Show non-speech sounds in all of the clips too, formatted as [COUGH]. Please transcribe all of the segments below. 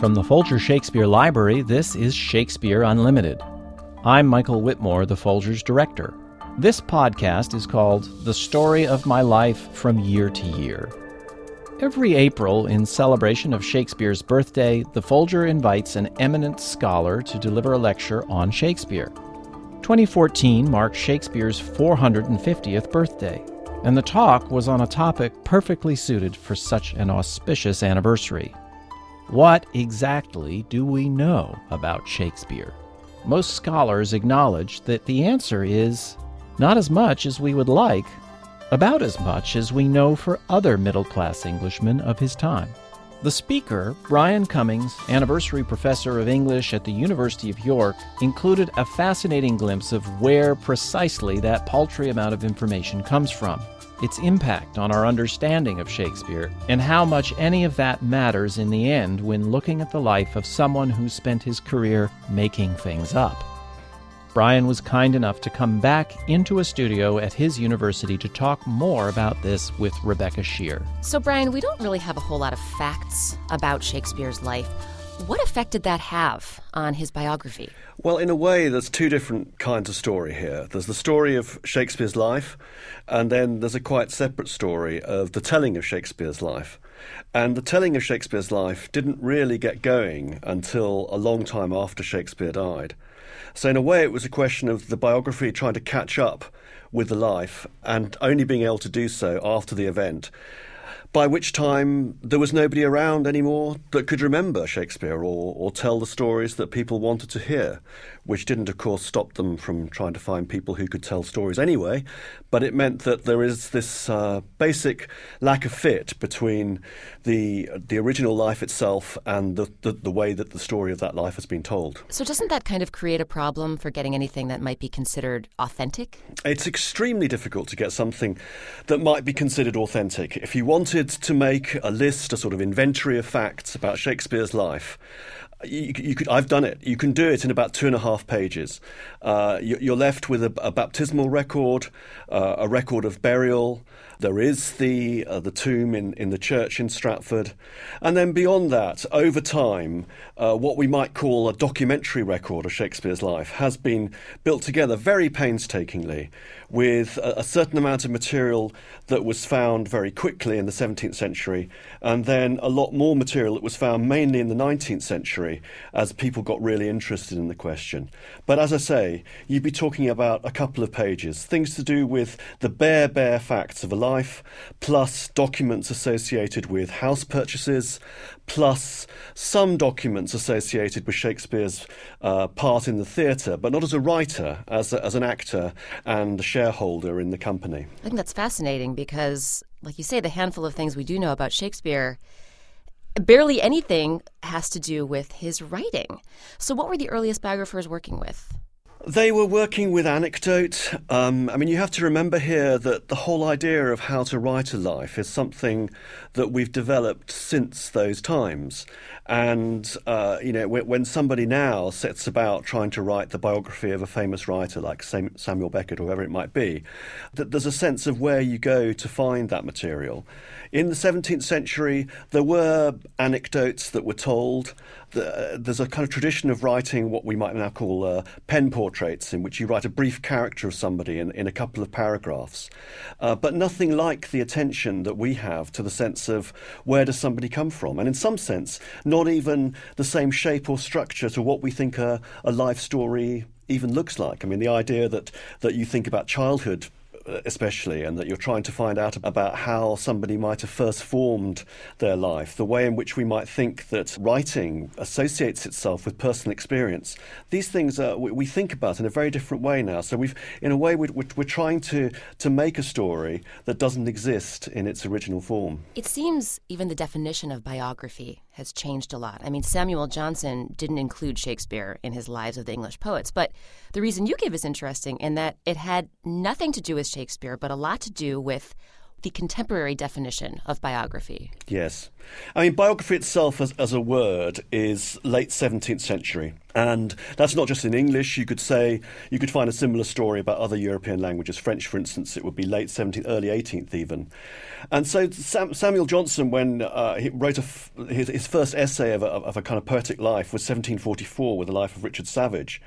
From the Folger Shakespeare Library, this is Shakespeare Unlimited. I'm Michael Whitmore, the Folger's director. This podcast is called The Story of My Life from Year to Year. Every April, in celebration of Shakespeare's birthday, the Folger invites an eminent scholar to deliver a lecture on Shakespeare. 2014 marked Shakespeare's 450th birthday, and the talk was on a topic perfectly suited for such an auspicious anniversary. What exactly do we know about Shakespeare? Most scholars acknowledge that the answer is not as much as we would like, about as much as we know for other middle class Englishmen of his time. The speaker, Brian Cummings, anniversary professor of English at the University of York, included a fascinating glimpse of where precisely that paltry amount of information comes from its impact on our understanding of Shakespeare, and how much any of that matters in the end when looking at the life of someone who spent his career making things up. Brian was kind enough to come back into a studio at his university to talk more about this with Rebecca Sheir. So, Brian, we don't really have a whole lot of facts about Shakespeare's life. What effect did that have on his biography? Well, in a way, there's two different kinds of story here. There's the story of Shakespeare's life, and then there's a quite separate story of the telling of Shakespeare's life. And the telling of Shakespeare's life didn't really get going until a long time after Shakespeare died. So, in a way, it was a question of the biography trying to catch up with the life and only being able to do so after the event by which time there was nobody around anymore that could remember Shakespeare or, or tell the stories that people wanted to hear, which didn't, of course, stop them from trying to find people who could tell stories anyway. But it meant that there is this uh, basic lack of fit between the the original life itself and the, the, the way that the story of that life has been told. So, doesn't that kind of create a problem for getting anything that might be considered authentic? It's extremely difficult to get something that might be considered authentic. If you wanted to make a list, a sort of inventory of facts about Shakespeare's life, you, you, could, I've done it. You can do it in about two and a half pages. Uh, you, are left with a, a baptismal record, uh, a record of burial. There is the uh, the tomb in, in the church in Stratford, and then beyond that, over time, uh, what we might call a documentary record of Shakespeare's life has been built together very painstakingly, with a, a certain amount of material that was found very quickly in the 17th century, and then a lot more material that was found mainly in the 19th century as people got really interested in the question. But as I say, you'd be talking about a couple of pages, things to do with the bare, bare facts of a life, plus documents associated with house purchases, plus some documents associated with Shakespeare's uh, part in the theatre, but not as a writer, as, a, as an actor and shareholder in the company. I think that's fascinating because, like you say, the handful of things we do know about Shakespeare barely anything has to do with his writing. So, what were the earliest biographers working with? They were working with anecdote. Um, I mean, you have to remember here that the whole idea of how to write a life is something that we've developed since those times. And, uh, you know, when somebody now sets about trying to write the biography of a famous writer like Samuel Beckett or whoever it might be, that there's a sense of where you go to find that material. In the 17th century, there were anecdotes that were told the, there's a kind of tradition of writing what we might now call uh, pen portraits, in which you write a brief character of somebody in, in a couple of paragraphs. Uh, but nothing like the attention that we have to the sense of where does somebody come from. And in some sense, not even the same shape or structure to what we think a, a life story even looks like. I mean, the idea that, that you think about childhood especially, and that you're trying to find out about how somebody might have first formed their life, the way in which we might think that writing associates itself with personal experience. These things are, we think about in a very different way now. So we've, in a way, we're, we're trying to, to make a story that doesn't exist in its original form. It seems even the definition of biography has changed a lot. I mean, Samuel Johnson didn't include Shakespeare in his Lives of the English Poets, but the reason you give is interesting in that it had nothing to do with Shakespeare, but a lot to do with the contemporary definition of biography. Yes. I mean, biography itself as, as a word is late 17th century. And that's not just in English. You could say you could find a similar story about other European languages. French, for instance, it would be late 17th, early 18th, even. And so Sam, Samuel Johnson, when uh, he wrote his, his, first essay of a, of a, kind of poetic life, was 1744 with the life of Richard Savage,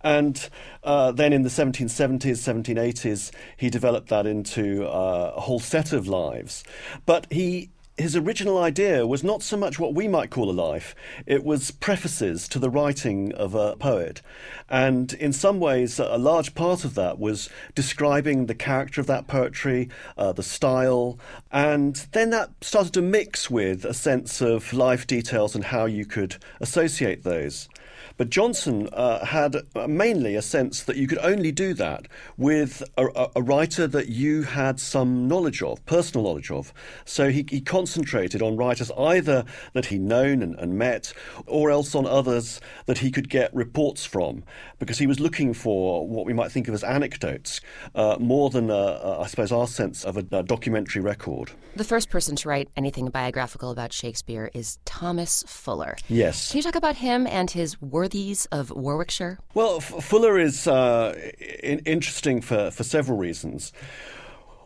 and uh, then in the 1770s, 1780s, he developed that into uh, a whole set of lives. But he his original idea was not so much what we might call a life, it was prefaces to the writing of a poet. And in some ways, a large part of that was describing the character of that poetry, uh, the style, and then that started to mix with a sense of life details and how you could associate those. But Johnson uh, had mainly a sense that you could only do that with a, a, writer that you had some knowledge of, personal knowledge of. So he, he concentrated on writers either that he'd known and, and, met, or else on others that he could get reports from, because he was looking for what we might think of as anecdotes, uh, more than, uh, I suppose, our sense of a, a documentary record. The first person to write anything biographical about Shakespeare is Thomas Fuller. Yes. Can you talk about him and his worthies of Warwickshire? Well, F- Fuller is uh, in- interesting for, for several reasons.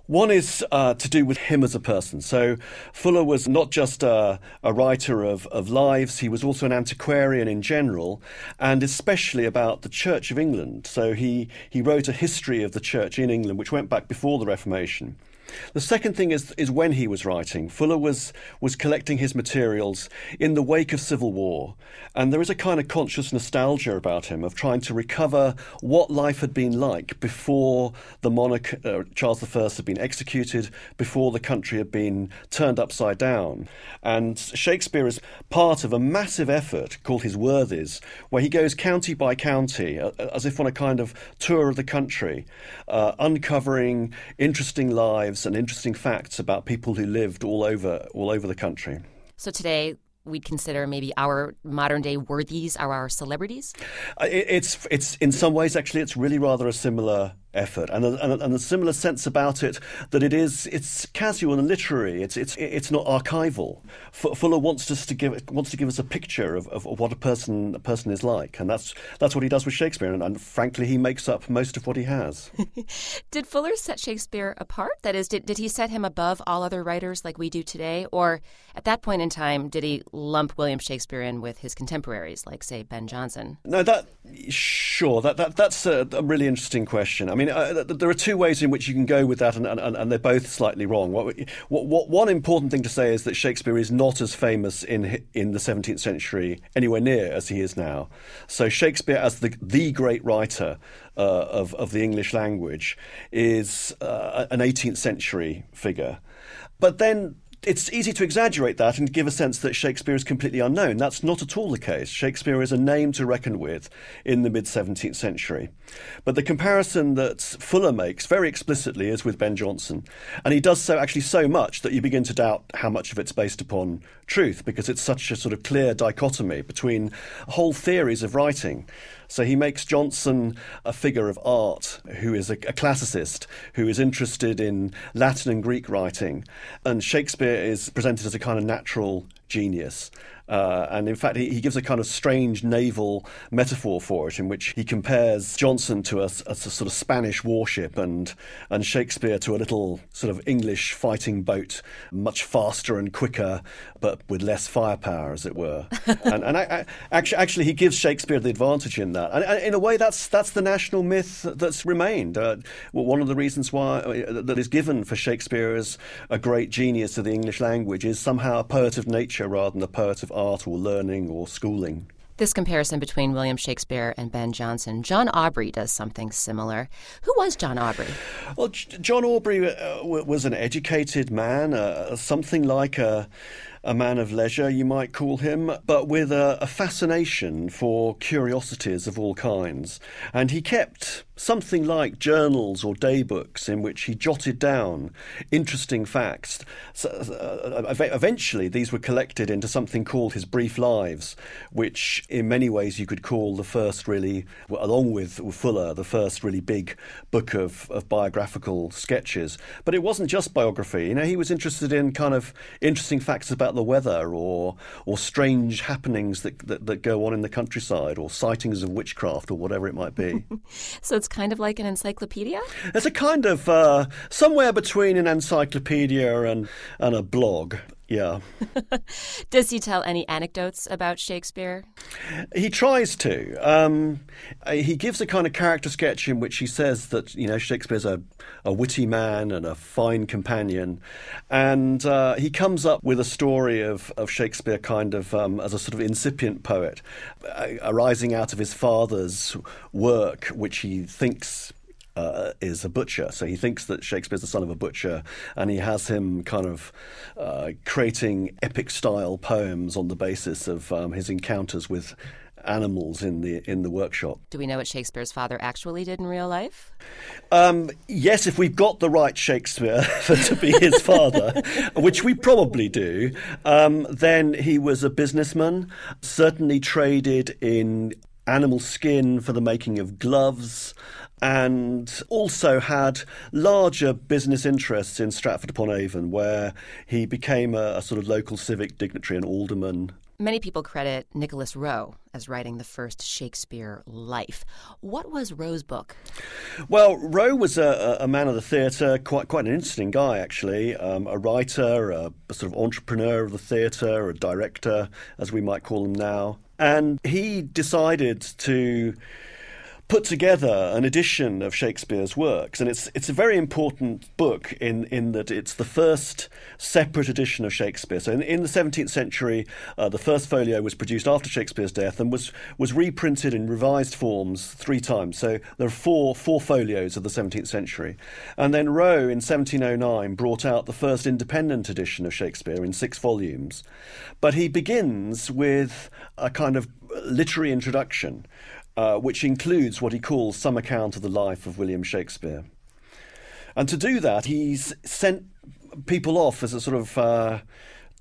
One is uh, to do with him as a person. So Fuller was not just a, a, writer of, of lives, he was also an antiquarian in general, and especially about the Church of England. So he, he wrote a history of the Church in England, which went back before the Reformation. The second thing is is when he was writing. Fuller was was collecting his materials in the wake of civil war, and there is a kind of conscious nostalgia about him of trying to recover what life had been like before the monarch uh, Charles I had been executed, before the country had been turned upside down. And Shakespeare is part of a massive effort called his Worthies, where he goes county by county, uh, as if on a kind of tour of the country, uh, uncovering interesting lives and interesting facts about people who lived all over all over the country. So today, we'd consider maybe our modern day worthies are our celebrities? It's it's in some ways actually it's really rather a similar effort and a, and, a, and a similar sense about it that it is it's casual and literary. It's it's it's not archival. Fuller wants us to give wants to give us a picture of, of what a person a person is like. And that's that's what he does with Shakespeare. And, and frankly he makes up most of what he has. [LAUGHS] Did Fuller set Shakespeare apart? That is did, did he set him above all other writers like we do today? Or at that point in time did he lump William Shakespeare in with his contemporaries like say Ben Jonson? No that sure. That, that that's a, a really interesting question. I mean, uh, there are two ways in which you can go with that, and, and, and they're both slightly wrong. What, what, what, one important thing to say is that Shakespeare is not as famous in in the 17th century anywhere near as he is now. So Shakespeare, as the the great writer uh, of of the English language, is uh, an 18th century figure. But then it's easy to exaggerate that and give a sense that Shakespeare is completely unknown. That's not at all the case. Shakespeare is a name to reckon with in the mid 17th century. But the comparison that Fuller makes very explicitly is with Ben Jonson. And he does so actually so much that you begin to doubt how much of it's based upon truth because it's such a sort of clear dichotomy between whole theories of writing. So he makes Jonson a figure of art who is a, a, classicist, who is interested in Latin and Greek writing. And Shakespeare is presented as a kind of natural genius. Uh, and in fact, he, he, gives a kind of strange naval metaphor for it, in which he compares Jonson to a, a, a, sort of Spanish warship and and Shakespeare to a little sort of English fighting boat, much faster and quicker, but with less firepower, as it were. [LAUGHS] and, and I, I, actually, actually, he gives Shakespeare the advantage in that. And, and, in a way, that's that's the national myth that's remained. Uh, one of the reasons why uh, that is given for Shakespeare as a great genius of the English language is somehow a poet of nature rather than a poet of art or learning or schooling. This comparison between William Shakespeare and Ben Jonson, John Aubrey does something similar. Who was John Aubrey? Well, John Aubrey uh, was an educated man, uh, something like a a man of leisure, you might call him, but with a, a, fascination for curiosities of all kinds. And he kept something like journals or daybooks in which he jotted down interesting facts. So, uh, eventually, these were collected into something called his Brief Lives, which in many ways you could call the first really, along with Fuller, the first really big book of, of biographical sketches. But it wasn't just biography. You know, he was interested in kind of interesting facts about about the weather or or strange happenings that, that, that go on in the countryside or sightings of witchcraft or whatever it might be. [LAUGHS] so it's kind of like an encyclopedia? It's a kind of uh, somewhere between an encyclopedia and, and a blog. Yeah. [LAUGHS] Does he tell any anecdotes about Shakespeare? He tries to. Um, he gives a kind of character sketch in which he says that you know Shakespeare's a, a witty man and a fine companion, and uh, he comes up with a story of, of Shakespeare kind of um, as a sort of incipient poet, uh, arising out of his father's work, which he thinks uh, is a butcher. So he thinks that Shakespeare's the son of a butcher, and he has him kind of uh, creating epic style poems on the basis of um, his encounters with animals in the in the workshop. Do we know what Shakespeare's father actually did in real life? Um, yes, if we've got the right Shakespeare [LAUGHS] to be his father, [LAUGHS] which we probably do, um, then he was a businessman. Certainly traded in animal skin for the making of gloves and also had larger business interests in Stratford upon Avon, where he became a, a, sort of local civic dignitary and alderman. Many people credit Nicholas Rowe as writing the first Shakespeare life. What was Rowe's book? Well, Rowe was a, a man of the theatre, quite quite an interesting guy actually, um, a writer, a, a sort of entrepreneur of the theatre, a director, as we might call him now, and he decided to put together an edition of Shakespeare's works, and it's it's a very important book in in that it's the first separate edition of Shakespeare. So in, in the 17th century, uh, the first folio was produced after Shakespeare's death and was was reprinted in revised forms three times. So there are four four folios of the 17th century, and then Rowe in 1709 brought out the first independent edition of Shakespeare in six volumes, but he begins with a kind of literary introduction uh, which includes what he calls some account of the life of William Shakespeare. And to do that, he's sent people off as a sort of uh,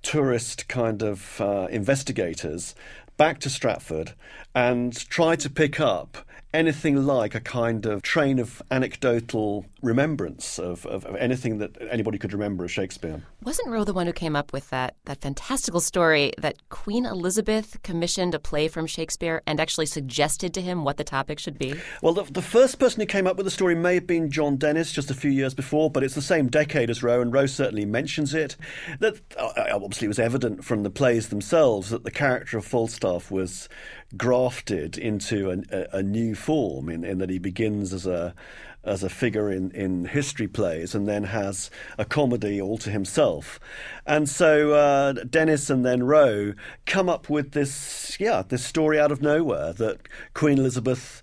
tourist kind of uh, investigators back to Stratford and try to pick up anything like a kind of train of anecdotal remembrance of, of, of, anything that anybody could remember of Shakespeare. Wasn't Rowe the one who came up with that, that fantastical story that Queen Elizabeth commissioned a play from Shakespeare and actually suggested to him what the topic should be? Well, the, the first person who came up with the story may have been John Dennis just a few years before, but it's the same decade as Rowe, and Rowe certainly mentions it. That uh, obviously was evident from the plays themselves that the character of Falstaff was grafted into a, a, a new form in, in that he begins as a as a figure in, in history plays and then has a comedy all to himself. And so uh, Dennis and then Rowe come up with this, yeah, this story out of nowhere that Queen Elizabeth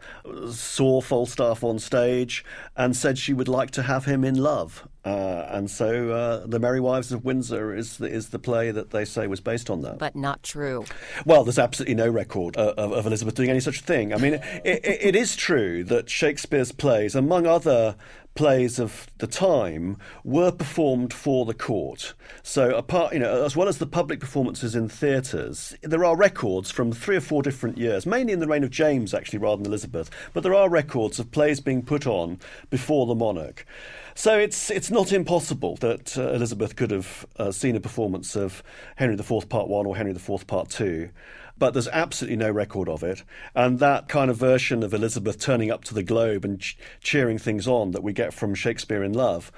saw Falstaff on stage and said she would like to have him in love. Uh, and so, uh, The Merry Wives of Windsor is the, is the play that they say was based on that. But not true. Well, there's absolutely no record uh, of, of, Elizabeth doing any such thing. I mean, [LAUGHS] it, it, it is true that Shakespeare's plays, among other plays of the time were performed for the court. So, apart, you know, as well as the public performances in theatres, there are records from three or four different years, mainly in the reign of James, actually, rather than Elizabeth. But there are records of plays being put on before the monarch. So it's it's not impossible that uh, Elizabeth could have uh, seen a performance of Henry IV Part One or Henry IV Part Two but there's absolutely no record of it. And that kind of version of Elizabeth turning up to the Globe and ch- cheering things on that we get from Shakespeare in Love,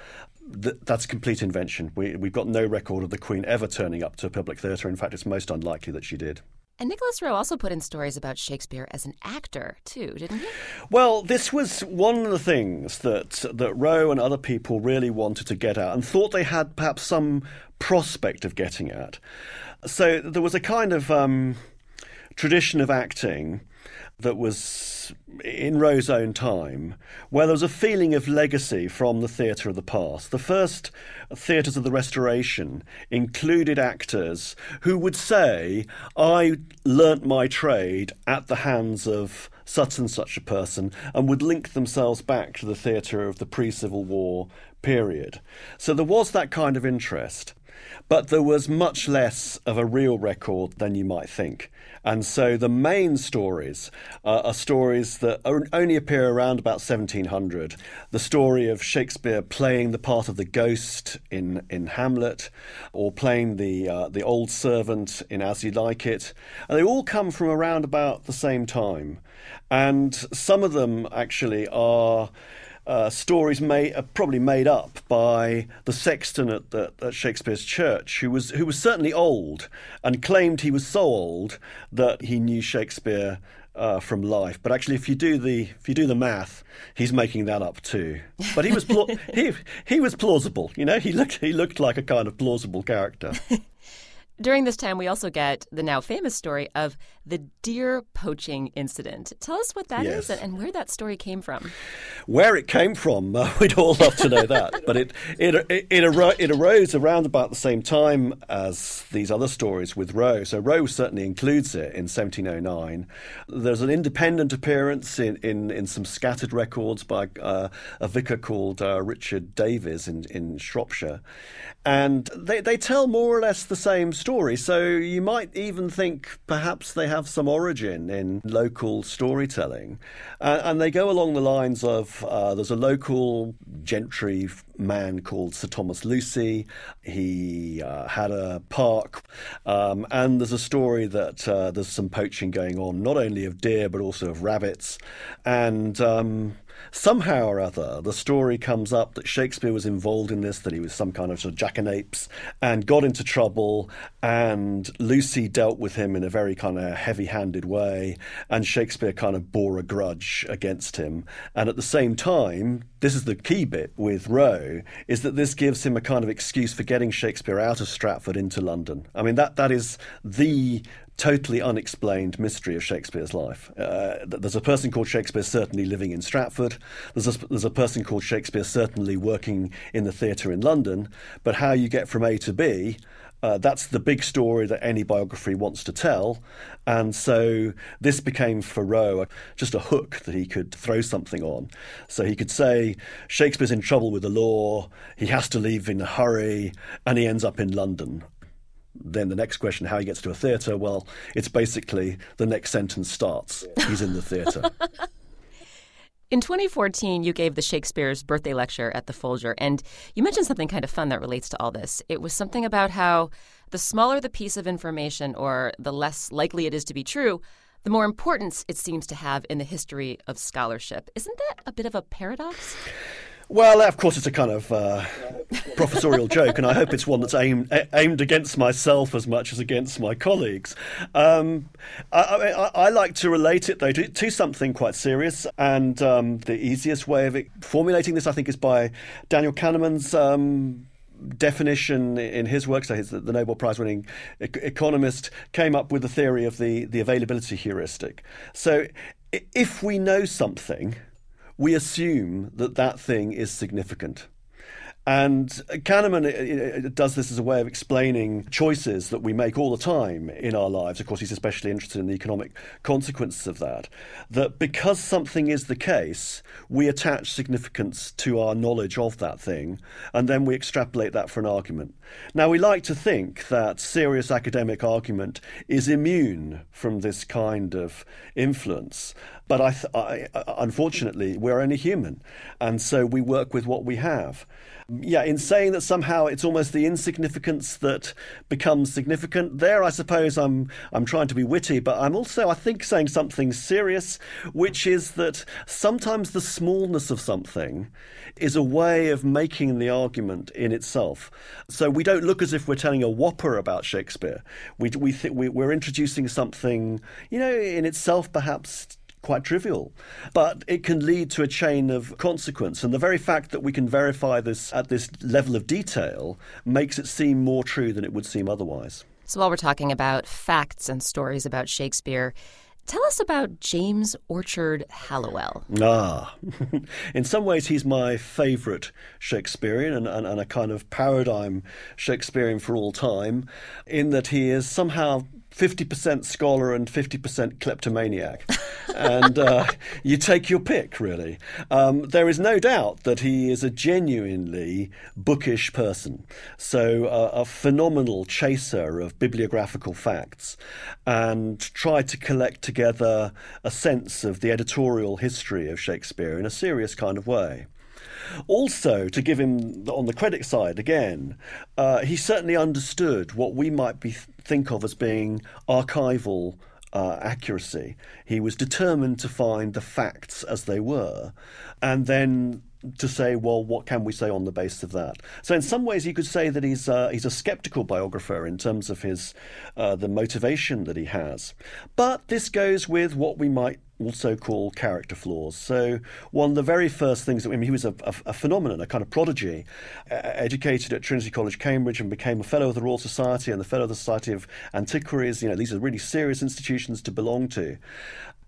th- that's complete invention. We, we've got no record of the Queen ever turning up to a public theatre. In fact, it's most unlikely that she did. And Nicholas Rowe also put in stories about Shakespeare as an actor too, didn't he? Well, this was one of the things that that Rowe and other people really wanted to get at and thought they had perhaps some prospect of getting at. So there was a kind of um, tradition of acting that was in Rowe's own time, where there was a feeling of legacy from the theatre of the past. The first theatres of the Restoration included actors who would say, I learnt my trade at the hands of such and such a person, and would link themselves back to the theatre of the pre Civil War period. So there was that kind of interest. but there was much less of a real record than you might think. And so the main stories uh, are stories that only appear around about 1700. The story of Shakespeare playing the part of the ghost in, in Hamlet, or playing the, uh, the old servant in As You Like It. And they all come from around about the same time. And some of them actually are uh, stories made, uh, probably made up by the sexton at, the, at, Shakespeare's church, who was who was certainly old and claimed he was so old that he knew Shakespeare uh, from life. But actually, if you do the if you do the math, he's making that up too. But he was [LAUGHS] he he was plausible. You know, he looked he looked like a kind of plausible character. [LAUGHS] During this time, we also get the now famous story of the deer poaching incident. Tell us what that yes. is and where that story came from. Where it came from, [LAUGHS] uh, we'd all love to know that. [LAUGHS] but it it, it, it, aro- it, arose around about the same time as these other stories with Rowe. So Rowe certainly includes it in 1709. There's an independent appearance in, in, in some scattered records by uh, a vicar called uh, Richard Davies in, in Shropshire. And they, they tell more or less the same story story. So you might even think perhaps they have some origin in local storytelling. Uh, and they go along the lines of uh, there's a local gentry man called Sir Thomas Lucy. He uh, had a park, um, and there's a story that uh, there's some poaching going on, not only of deer but also of rabbits. And um, somehow or other, the story comes up that Shakespeare was involved in this, that he was some kind of, sort of jackanapes and got into trouble, and Lucy dealt with him in a very kind of heavy handed way, and Shakespeare kind of bore a grudge against him. And at the same time, this is the key bit with Rowe, is that this gives him a kind of excuse for getting Shakespeare out of Stratford into London. I mean, that, that is the totally unexplained mystery of Shakespeare's life. Uh, there's a person called Shakespeare certainly living in Stratford. There's a, there's a person called Shakespeare certainly working in the theatre in London. But how you get from A to B, uh, that's the big story that any biography wants to tell. And so this became for Rowe just a hook that he could throw something on. So he could say, Shakespeare's in trouble with the law, he has to leave in a hurry, and he ends up in London then the next question, how he gets to a theatre, well, it's basically the next sentence starts. He's in the theatre. [LAUGHS] In 2014, you gave the Shakespeare's birthday lecture at the Folger, and you mentioned something kind of fun that relates to all this. It was something about how the smaller the piece of information or the less likely it is to be true, the more importance it seems to have in the history of scholarship. Isn't that a bit of a paradox? Well, of course, it's a kind of uh, professorial joke, and I hope it's one that's aimed aimed against myself as much as against my colleagues. Um, I, I, I, like to relate it though to, to something quite serious, and um, the easiest way of it, formulating this, I think, is by Daniel Kahneman's. Um, definition in his work, so the Nobel Prize winning economist came up with the theory of the, the availability heuristic. So if we know something, we assume that that thing is significant. And Kahneman uh, uh, uh, does this as a way of explaining choices that we make all the time in our lives. Of course, he's especially interested in the economic consequences of that. That because something is the case, we attach significance to our knowledge of that thing, and then we extrapolate that for an argument. Now, we like to think that serious academic argument is immune from this kind of influence. But I, I, unfortunately, we're only human. And so we work with what we have. Yeah, in saying that somehow it's almost the insignificance that becomes significant. There, I suppose I'm I'm trying to be witty, but I'm also, I think, saying something serious, which is that sometimes the smallness of something is a way of making the argument in itself. So we don't look as if we're telling a whopper about Shakespeare. We we th- we, we're introducing something, you know, in itself perhaps quite trivial. But it can lead to a chain of consequence. And the very fact that we can verify this at this level of detail makes it seem more true than it would seem otherwise. So while we're talking about facts and stories about Shakespeare, Tell us about James Orchard Halliwell. Ah, [LAUGHS] in some ways, he's my favourite Shakespearean and, and, and, a kind of paradigm Shakespearean for all time, in that he is somehow 50% scholar and 50% kleptomaniac. and uh, you take your pick, really. Um, there is no doubt that he is a genuinely bookish person. So, uh, a phenomenal chaser of bibliographical facts and tried to collect together a sense of the editorial history of Shakespeare in a serious kind of way. Also, to give him on the credit side again, uh, he certainly understood what we might be think of as being archival uh, accuracy. He was determined to find the facts as they were, and then to say, well, what can we say on the basis of that? So, in some ways, you could say that he's uh, he's a skeptical biographer in terms of his uh, the motivation that he has. But this goes with what we might also call character flaws. So, one of the very first things that I mean, he was a, a, a phenomenon, a kind of prodigy, uh, educated at Trinity College, Cambridge, and became a fellow of the Royal Society and the fellow of the Society of Antiquaries. You know, these are really serious institutions to belong to.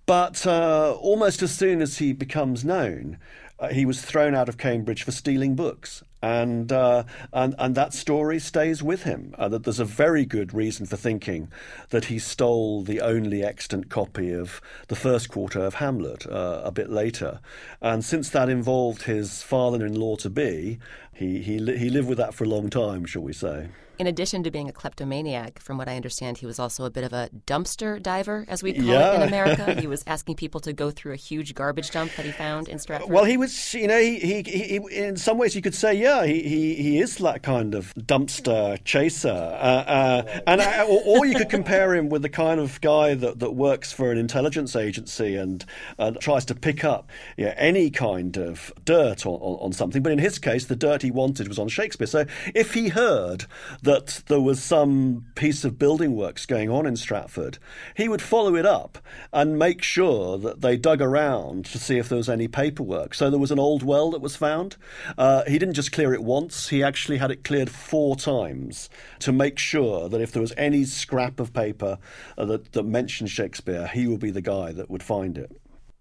But uh, almost as soon as he becomes known, uh, he was thrown out of Cambridge for stealing books. And, uh, and and that story stays with him. Uh, that there's a very good reason for thinking that he stole the only extant copy of the first quarto of Hamlet uh, a bit later, and since that involved his father-in-law to be, he he he lived with that for a long time, shall we say? in addition to being a kleptomaniac, from what I understand, he was also a bit of a dumpster diver, as we call yeah. it in America. he [LAUGHS] was asking people to go through a huge garbage dump that he found in Stratford. Well, he was, you know, he, he, he in some ways you could say, yeah, he, he, he is that kind of dumpster chaser. Uh, uh, and uh, or, or, you could compare him with the kind of guy that, that works for an intelligence agency and uh, tries to pick up yeah, any kind of dirt on, on, on something. But in his case, the dirt he wanted was on Shakespeare. So if he heard that that there was some piece of building works going on in Stratford, he would follow it up and make sure that they dug around to see if there was any paperwork. So there was an old well that was found. Uh, he didn't just clear it once, he actually had it cleared four times to make sure that if there was any scrap of paper uh, that, that mentioned Shakespeare, he would be the guy that would find it.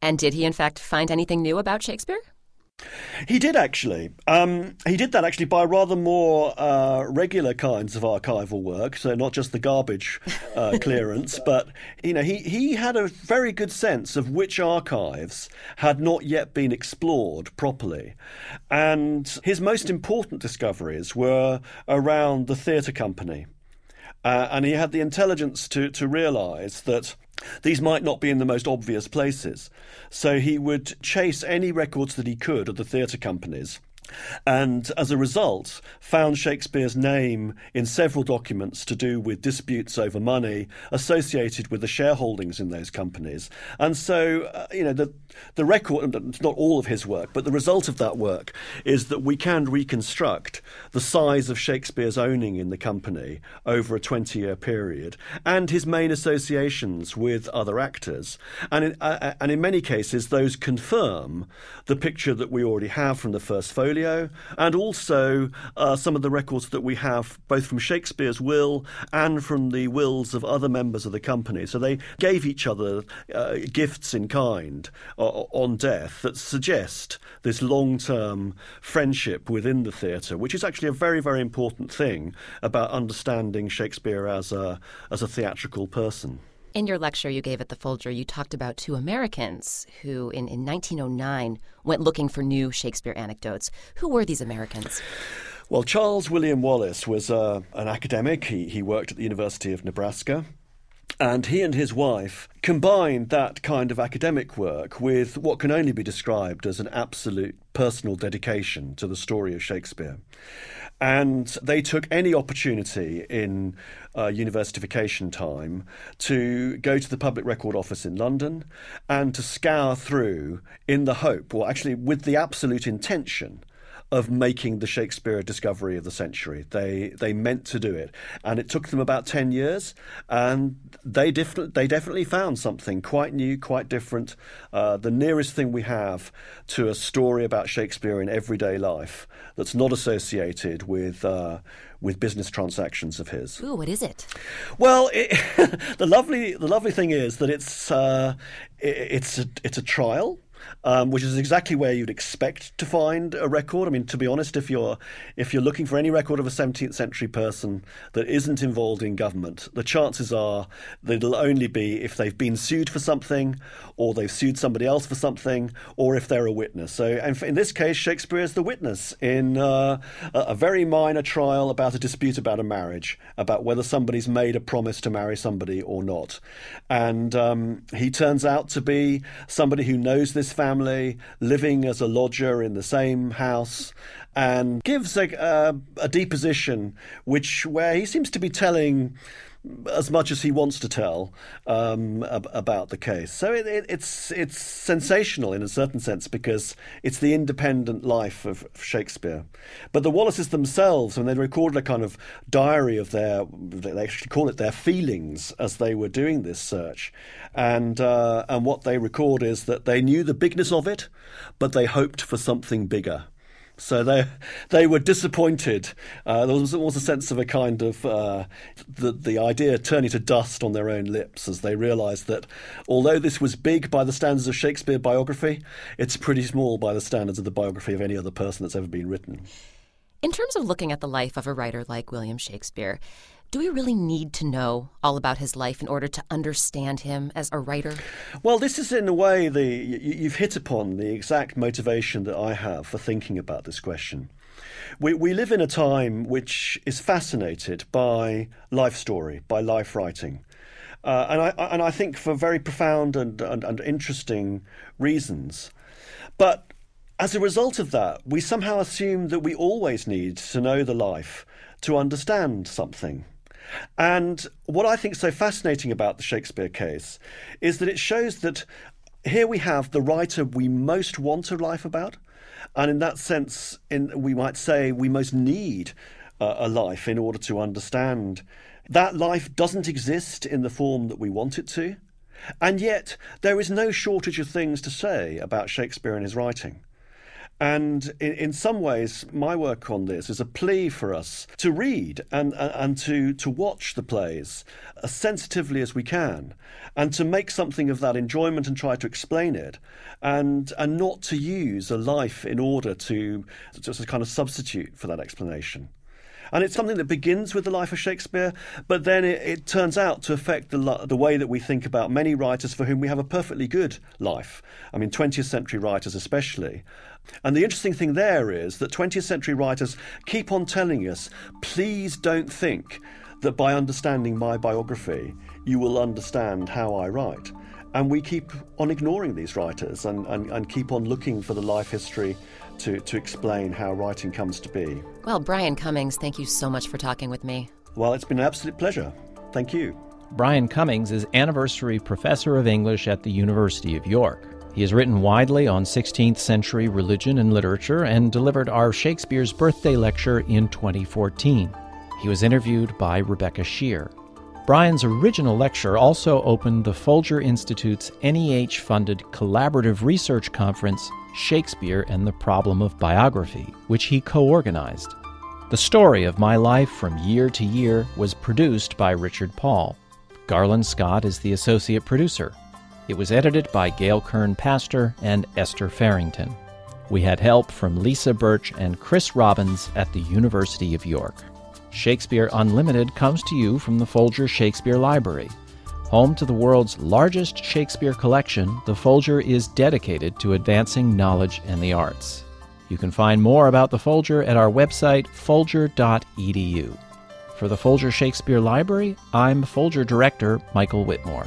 And did he, in fact, find anything new about Shakespeare? He did actually. Um, he did that actually by rather more uh, regular kinds of archival work, so not just the garbage uh, [LAUGHS] clearance, but you know he he had a very good sense of which archives had not yet been explored properly, and his most important discoveries were around the theatre company. Uh, and he had the intelligence to, to realise that these might not be in the most obvious places. So he would chase any records that he could of the theatre companies and as a result found Shakespeare's name in several documents to do with disputes over money associated with the shareholdings in those companies. And so, uh, you know, the the record, not all of his work, but the result of that work is that we can reconstruct the size of Shakespeare's owning in the company over a 20 year period and his main associations with other actors. And in, uh, uh, and in many cases, those confirm the picture that we already have from the first folio and also uh, some of the records that we have both from Shakespeare's will and from the wills of other members of the company. So they gave each other uh, gifts in kind on death that suggest this long term friendship within the theatre, which is actually a very, very important thing about understanding Shakespeare as a, as a theatrical person. In your lecture you gave at the Folger, you talked about two Americans who, in, in 1909, went looking for new Shakespeare anecdotes. Who were these Americans? Well, Charles William Wallace was uh, an academic. He, he worked at the University of Nebraska. And he and his wife combined that kind of academic work with what can only be described as an absolute personal dedication to the story of Shakespeare. And they took any opportunity in uh, universification time to go to the Public Record Office in London and to scour through in the hope, or actually with the absolute intention, of making the Shakespeare discovery of the century. They they meant to do it, and it took them about ten years, and they def- they definitely found something quite new, quite different. Uh, the nearest thing we have to a story about Shakespeare in everyday life that's not associated with. Uh, with business transactions of his. Ooh, what is it? Well, it, [LAUGHS] the lovely the lovely thing is that it's uh, it, it's a, it's a trial um, which is exactly where you'd expect to find a record. I mean, to be honest, if you're if you're looking for any record of a 17th century person that isn't involved in government, the chances are that it'll only be if they've been sued for something, or they've sued somebody else for something, or if they're a witness. So, in this case, Shakespeare is the witness in uh, a very minor trial about a dispute about a marriage, about whether somebody's made a promise to marry somebody or not, and um, he turns out to be somebody who knows this family, living as a lodger in the same house, and gives a, a, a deposition which where he seems to be telling as much as he wants to tell um, ab- about the case. So it, it, it's it's sensational in a certain sense because it's the independent life of Shakespeare. But the Wallaces themselves, when they recorded a kind of diary of their, they actually call it their feelings as they were doing this search, and uh, and what they record is that they knew the bigness of it, but they hoped for something bigger. So they they were disappointed. Uh, there was almost a sense of a kind of uh, the the idea turning to dust on their own lips as they realised that although this was big by the standards of Shakespeare biography, it's pretty small by the standards of the biography of any other person that's ever been written. In terms of looking at the life of a writer like William Shakespeare, do we really need to know all about his life in order to understand him as a writer? Well, this is in a way the you've hit upon the exact motivation that I have for thinking about this question. We, we live in a time which is fascinated by life story, by life writing. Uh, and, I, and I think for very profound and, and, and interesting reasons. But as a result of that, we somehow assume that we always need to know the life to understand something. And what I think so fascinating about the Shakespeare case is that it shows that here we have the writer we most want a life about. And in that sense, in, we might say we most need uh, a life in order to understand. That life doesn't exist in the form that we want it to. And yet, there is no shortage of things to say about Shakespeare and his writing. And in, in some ways, my work on this is a plea for us to read and, and to, to watch the plays as sensitively as we can and to make something of that enjoyment and try to explain it and, and not to use a life in order to just a kind of substitute for that explanation. And it's something that begins with the life of Shakespeare, but then it, it turns out to affect the, the way that we think about many writers for whom we have a perfectly good life. I mean, 20th century writers especially. And the interesting thing there is that 20th century writers keep on telling us please don't think that by understanding my biography, you will understand how I write. And we keep on ignoring these writers and, and, and keep on looking for the life history to, to explain how writing comes to be. Well, Brian Cummings, thank you so much for talking with me. Well, it's been an absolute pleasure. Thank you. Brian Cummings is Anniversary Professor of English at the University of York. He has written widely on 16th century religion and literature and delivered our Shakespeare's Birthday Lecture in 2014. He was interviewed by Rebecca Sheir. Brian's original lecture also opened the Folger Institute's NEH funded collaborative research conference, Shakespeare and the Problem of Biography, which he co organized. The story of my life from year to year was produced by Richard Paul. Garland Scott is the associate producer. It was edited by Gail Kern Paster and Esther Ferington. We had help from Lisa Birch and Chris Robbins at the University of York. Shakespeare Unlimited comes to you from the Folger Shakespeare Library. Home to the world's largest Shakespeare collection, the Folger is dedicated to advancing knowledge and the arts. You can find more about the Folger at our website, folger.edu. For the Folger Shakespeare Library, I'm Folger Director Michael Whitmore.